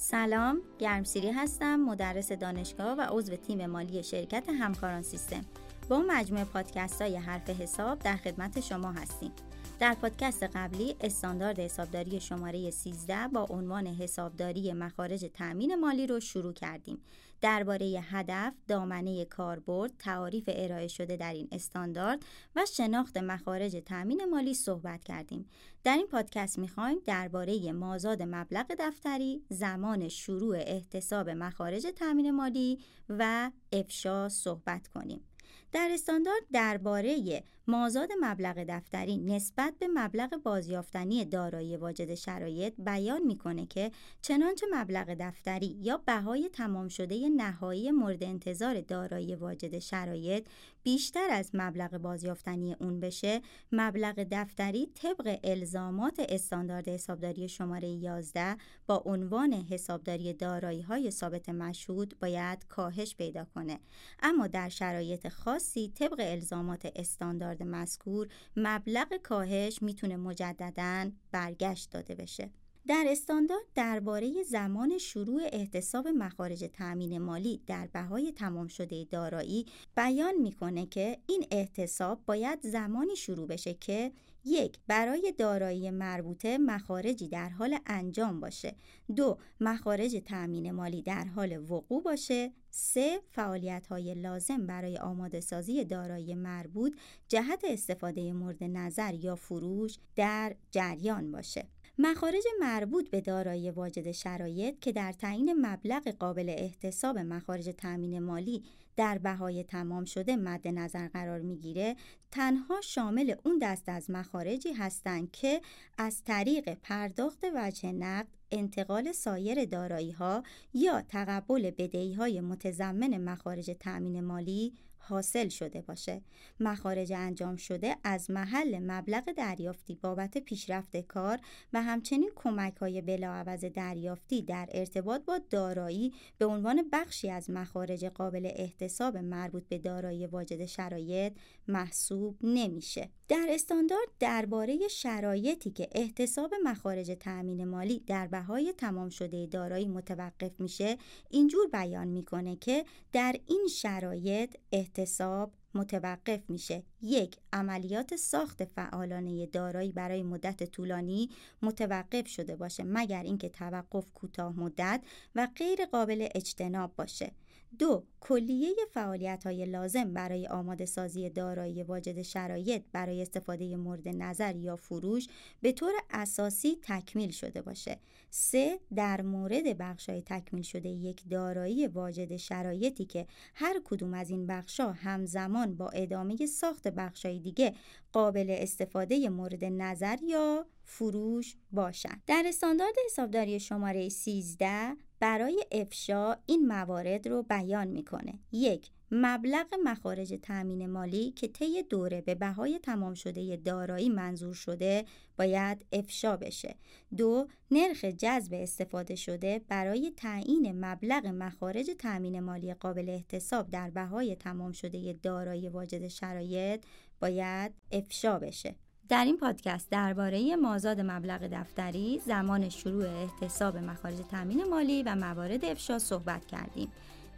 سلام گرمسیری هستم مدرس دانشگاه و عضو تیم مالی شرکت همکاران سیستم با مجموعه پادکست های حرف حساب در خدمت شما هستیم در پادکست قبلی استاندارد حسابداری شماره 13 با عنوان حسابداری مخارج تأمین مالی رو شروع کردیم. درباره هدف، دامنه کاربرد، تعاریف ارائه شده در این استاندارد و شناخت مخارج تأمین مالی صحبت کردیم. در این پادکست می‌خوایم درباره مازاد مبلغ دفتری، زمان شروع احتساب مخارج تأمین مالی و افشا صحبت کنیم. در استاندارد درباره مازاد مبلغ دفتری نسبت به مبلغ بازیافتنی دارایی واجد شرایط بیان می‌کنه که چنانچه مبلغ دفتری یا بهای تمام شده نهایی مورد انتظار دارایی واجد شرایط بیشتر از مبلغ بازیافتنی اون بشه مبلغ دفتری طبق الزامات استاندارد حسابداری شماره 11 با عنوان حسابداری دارایی های ثابت مشهود باید کاهش پیدا کنه. اما در شرایط خاصی طبق الزامات استاندارد مذکور مبلغ کاهش می‌تونه مجددا برگشت داده بشه. در استاندارد درباره زمان شروع احتساب مخارج تأمین مالی در بهای تمام شده دارایی بیان می‌کنه که این احتساب باید زمانی شروع بشه که یک برای دارایی مربوطه مخارجی در حال انجام باشه. دو مخارج تأمین مالی در حال وقوع باشه. سه فعالیت های لازم برای آماده سازی دارایی مربوط جهت استفاده مورد نظر یا فروش در جریان باشه. مخارج مربوط به دارایی واجد شرایط که در تعیین مبلغ قابل احتساب مخارج تأمین مالی در بهای تمام شده مد نظر قرار می‌گیره تنها شامل اون دست از مخارجی هستند که از طریق پرداخت وجه نقد انتقال سایر دارایی ها یا تقبل بدهی های متضمن مخارج تأمین مالی حاصل شده باشه. مخارج انجام شده از محل مبلغ دریافتی بابت پیشرفت کار و همچنین کمک های بلاعوض دریافتی در ارتباط با دارایی به عنوان بخشی از مخارج قابل احتساب مربوط به دارایی واجد شرایط محسوب نمیشه. در استاندارد درباره شرایطی که احتساب مخارج تأمین مالی در بهای تمام شده دارایی متوقف میشه اینجور بیان می‌کنه که در این شرایط احتساب متوقف میشه. یک عملیات ساخت فعالانه دارایی برای مدت طولانی متوقف شده باشه مگر اینکه توقف کوتاه مدت و غیر قابل اجتناب باشه. دو کلیه فعالیت های لازم برای آماده سازی دارایی واجد شرایط برای استفاده مورد نظر یا فروش به طور اساسی تکمیل شده باشه. سه در مورد بخش های تکمیل شده یک دارایی واجد شرایطی که هر کدوم از این بخش ها همزمان با ادامه ساخت بخش های دیگه قابل استفاده مورد نظر یا فروش باشند. در استاندارد حسابداری شماره 13 برای افشا این موارد رو بیان می‌کنه. یک مبلغ مخارج تأمین مالی که طی دوره به بهای تمام شده دارایی منظور شده باید افشا بشه. دو نرخ جذب استفاده شده برای تعیین مبلغ مخارج تأمین مالی قابل احتساب در بهای تمام شده دارایی واجد شرایط باید افشا بشه. در این پادکست درباره مازاد مبلغ دفتری، زمان شروع احتساب مخارج تامین مالی و موارد افشا صحبت کردیم.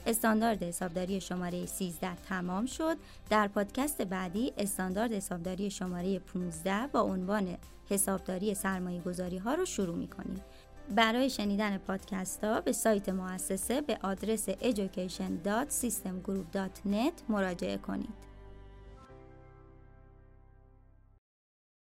استاندارد حسابداری شماره 13 تمام شد. در پادکست بعدی استاندارد حسابداری شماره 15 با عنوان حسابداری سرمایه گذاری ها رو شروع می کنیم. برای شنیدن پادکست ها به سایت مؤسسه به آدرس education.systemgroup.net مراجعه کنید.